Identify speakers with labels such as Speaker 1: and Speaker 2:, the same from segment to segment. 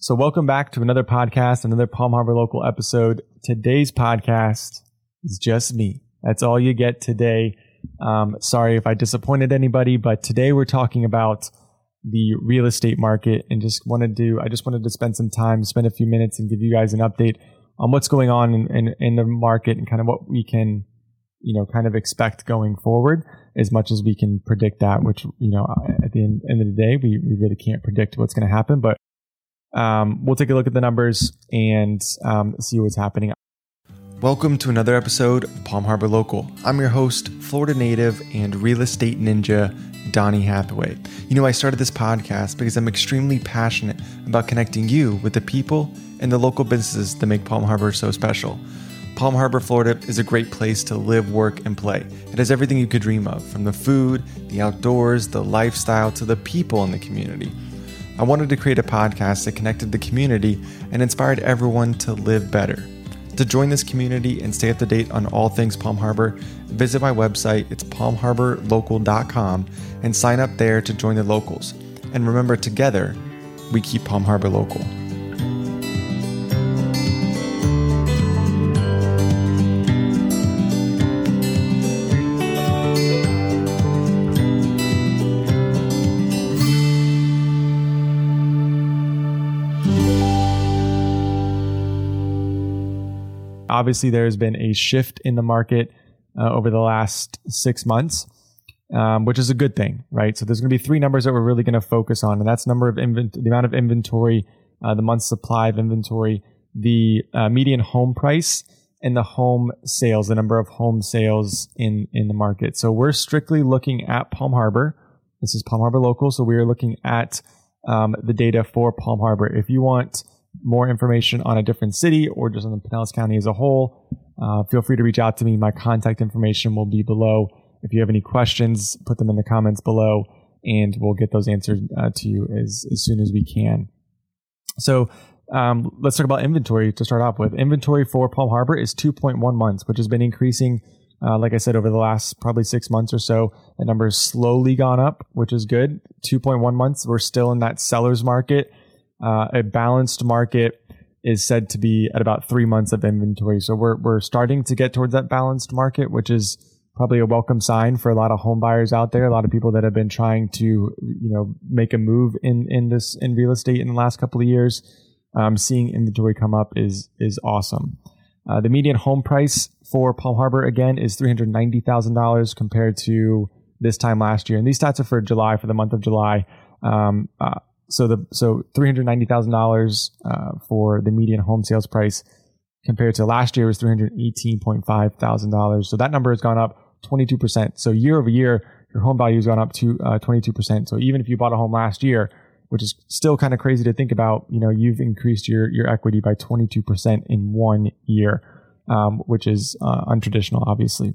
Speaker 1: So, welcome back to another podcast, another Palm Harbor Local episode. Today's podcast is just me. That's all you get today. Um, sorry if I disappointed anybody, but today we're talking about the real estate market and just wanted to, I just wanted to spend some time, spend a few minutes and give you guys an update on what's going on in, in, in the market and kind of what we can, you know, kind of expect going forward as much as we can predict that, which, you know, at the end, end of the day, we, we really can't predict what's going to happen, but um, we'll take a look at the numbers and um, see what's happening. Welcome to another episode of Palm Harbor Local. I'm your host, Florida native and real estate ninja, Donnie Hathaway. You know, I started this podcast because I'm extremely passionate about connecting you with the people and the local businesses that make Palm Harbor so special. Palm Harbor, Florida is a great place to live, work, and play. It has everything you could dream of from the food, the outdoors, the lifestyle, to the people in the community. I wanted to create a podcast that connected the community and inspired everyone to live better. To join this community and stay up to date on all things Palm Harbor, visit my website, it's palmharborlocal.com, and sign up there to join the locals. And remember, together, we keep Palm Harbor local. Obviously there has been a shift in the market uh, over the last six months, um, which is a good thing, right? So there's going to be three numbers that we're really going to focus on, and that's number of invent- the amount of inventory, uh, the month's supply of inventory, the uh, median home price, and the home sales, the number of home sales in in the market. So we're strictly looking at Palm Harbor. This is Palm Harbor local, so we are looking at um, the data for Palm Harbor. If you want more information on a different city or just on the Pinellas County as a whole, uh, feel free to reach out to me. My contact information will be below. If you have any questions, put them in the comments below and we'll get those answered uh, to you as, as soon as we can. So um, let's talk about inventory to start off with. Inventory for Palm Harbor is 2.1 months, which has been increasing, uh, like I said, over the last probably six months or so. The number has slowly gone up, which is good. 2.1 months. We're still in that seller's market uh, a balanced market is said to be at about three months of inventory. So we're we're starting to get towards that balanced market, which is probably a welcome sign for a lot of home buyers out there. A lot of people that have been trying to you know make a move in in this in real estate in the last couple of years. Um, seeing inventory come up is is awesome. Uh, the median home price for Palm Harbor again is three hundred ninety thousand dollars compared to this time last year, and these stats are for July for the month of July. Um, uh, so the so three hundred ninety thousand uh, dollars for the median home sales price compared to last year was three hundred eighteen point five thousand dollars. So that number has gone up twenty two percent. So year over year, your home value has gone up to uh, twenty two percent. So even if you bought a home last year, which is still kind of crazy to think about, you know, you've increased your your equity by twenty two percent in one year, um, which is uh, untraditional, obviously.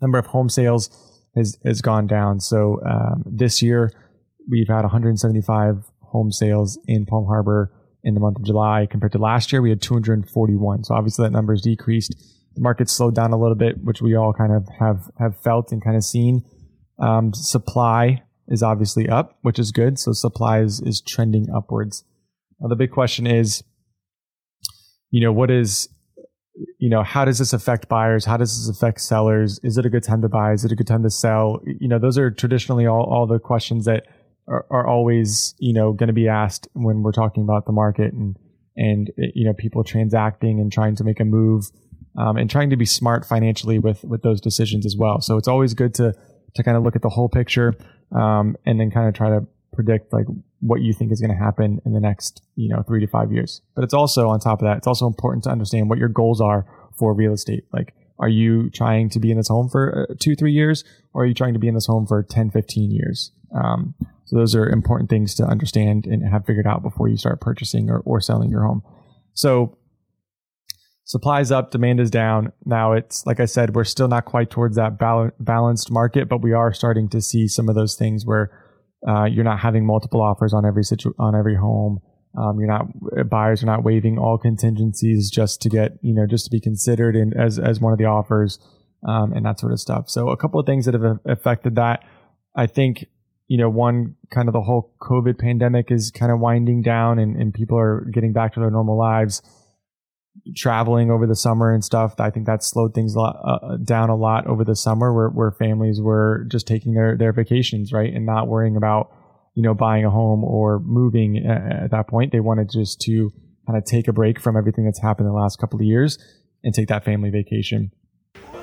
Speaker 1: Number of home sales has has gone down. So um, this year we've had 175 home sales in Palm Harbor in the month of July compared to last year. We had 241. So obviously that number has decreased. The market slowed down a little bit, which we all kind of have have felt and kind of seen. Um, supply is obviously up, which is good. So supply is, is trending upwards. Now the big question is, you know, what is you know, how does this affect buyers? How does this affect sellers? Is it a good time to buy? Is it a good time to sell? You know, those are traditionally all, all the questions that are, are always you know going to be asked when we're talking about the market and and you know people transacting and trying to make a move um, and trying to be smart financially with with those decisions as well. So it's always good to to kind of look at the whole picture um, and then kind of try to predict like what you think is going to happen in the next you know three to five years. But it's also on top of that, it's also important to understand what your goals are for real estate. Like, are you trying to be in this home for uh, two, three years, or are you trying to be in this home for 10, 15 years? Um, so those are important things to understand and have figured out before you start purchasing or, or selling your home. So supply's up, demand is down. Now it's like I said, we're still not quite towards that bal- balanced market, but we are starting to see some of those things where uh, you're not having multiple offers on every situ- on every home. Um, you're not buyers are not waiving all contingencies just to get you know just to be considered in as as one of the offers um, and that sort of stuff. So a couple of things that have affected that. I think you know, one kind of the whole COVID pandemic is kind of winding down and, and people are getting back to their normal lives, traveling over the summer and stuff. I think that slowed things a lot, uh, down a lot over the summer where, where families were just taking their, their vacations, right? And not worrying about, you know, buying a home or moving at, at that point. They wanted just to kind of take a break from everything that's happened in the last couple of years and take that family vacation.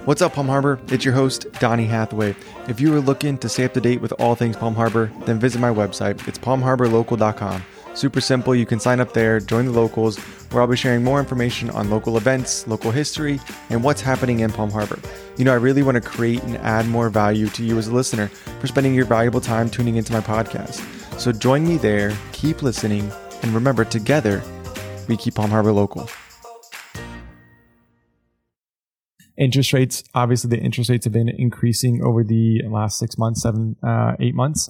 Speaker 2: What's up, Palm Harbor? It's your host, Donnie Hathaway. If you are looking to stay up to date with all things Palm Harbor, then visit my website. It's palmharborlocal.com. Super simple. You can sign up there, join the locals, where I'll be sharing more information on local events, local history, and what's happening in Palm Harbor. You know, I really want to create and add more value to you as a listener for spending your valuable time tuning into my podcast. So join me there, keep listening, and remember, together, we keep Palm Harbor local
Speaker 1: interest rates obviously the interest rates have been increasing over the last six months seven uh, eight months.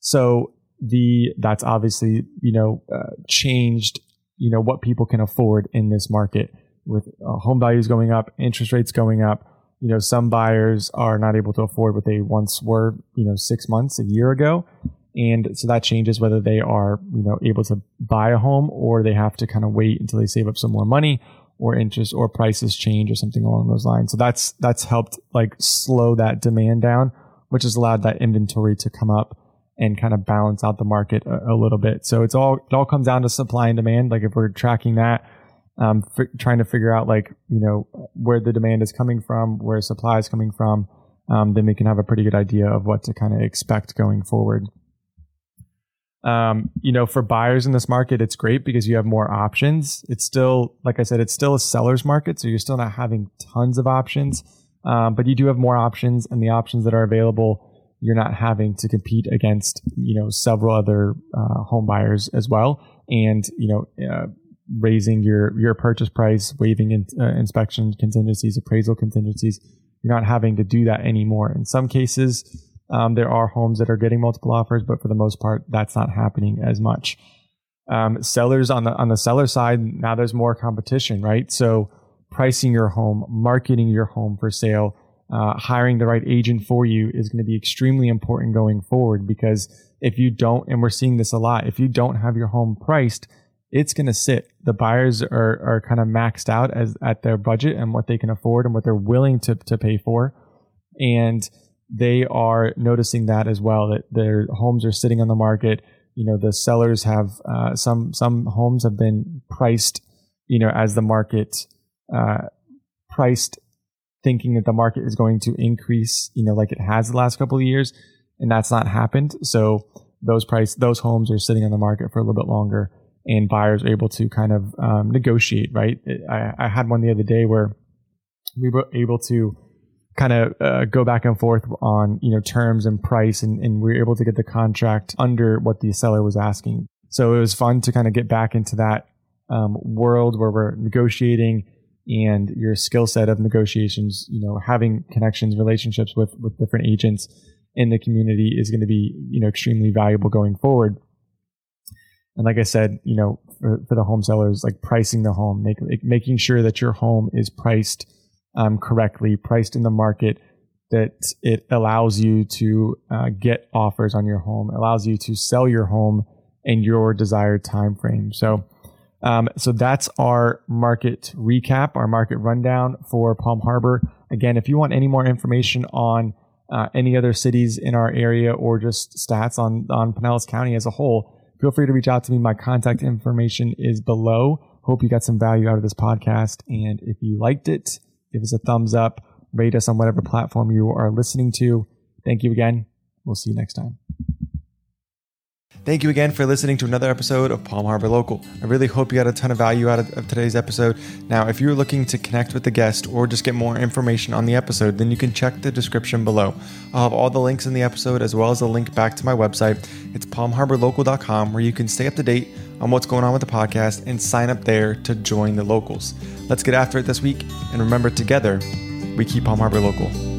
Speaker 1: So the that's obviously you know uh, changed you know what people can afford in this market with uh, home values going up interest rates going up. You know some buyers are not able to afford what they once were you know six months a year ago. And so that changes whether they are you know able to buy a home or they have to kind of wait until they save up some more money or interest or prices change or something along those lines. So that's that's helped like slow that demand down, which has allowed that inventory to come up and kind of balance out the market a, a little bit. So it's all it all comes down to supply and demand. Like if we're tracking that, um, f- trying to figure out like you know where the demand is coming from, where supply is coming from, um, then we can have a pretty good idea of what to kind of expect going forward. Um, you know, for buyers in this market, it's great because you have more options. It's still, like I said, it's still a seller's market, so you're still not having tons of options, um, but you do have more options, and the options that are available, you're not having to compete against, you know, several other uh, home buyers as well, and you know, uh, raising your your purchase price, waiving in, uh, inspection contingencies, appraisal contingencies. You're not having to do that anymore. In some cases um, there are homes that are getting multiple offers, but for the most part, that's not happening as much. Um, sellers on the on the seller side, now there's more competition, right? So pricing your home, marketing your home for sale, uh, hiring the right agent for you is going to be extremely important going forward because if you don't, and we're seeing this a lot, if you don't have your home priced, it's going to sit. The buyers are are kind of maxed out as at their budget and what they can afford and what they're willing to to pay for, and they are noticing that as well that their homes are sitting on the market. You know, the sellers have uh, some some homes have been priced, you know, as the market uh, priced, thinking that the market is going to increase, you know, like it has the last couple of years, and that's not happened. So those price those homes are sitting on the market for a little bit longer, and buyers are able to kind of um, negotiate. Right, I, I had one the other day where we were able to kind of uh, go back and forth on you know terms and price and, and we were able to get the contract under what the seller was asking. So it was fun to kind of get back into that um, world where we're negotiating and your skill set of negotiations you know having connections relationships with with different agents in the community is going to be you know extremely valuable going forward. And like i said you know for, for the home sellers like pricing the home make, making sure that your home is priced um, correctly, priced in the market, that it allows you to uh, get offers on your home, allows you to sell your home in your desired time frame. So, um, so that's our market recap, our market rundown for Palm Harbor. Again, if you want any more information on uh, any other cities in our area or just stats on on Pinellas County as a whole, feel free to reach out to me. My contact information is below. Hope you got some value out of this podcast, and if you liked it give us a thumbs up, rate us on whatever platform you are listening to. Thank you again. We'll see you next time.
Speaker 2: Thank you again for listening to another episode of Palm Harbor Local. I really hope you got a ton of value out of, of, today's episode. Now, if you're looking to connect with the guest or just get more information on the episode, then you can check the description below. I'll have all the links in the episode as well as a link back to my website. It's palmharborlocal.com where you can stay up to date on what's going on with the podcast and sign up there to join the locals. Let's get after it this week and remember together, we keep Palm Harbor local.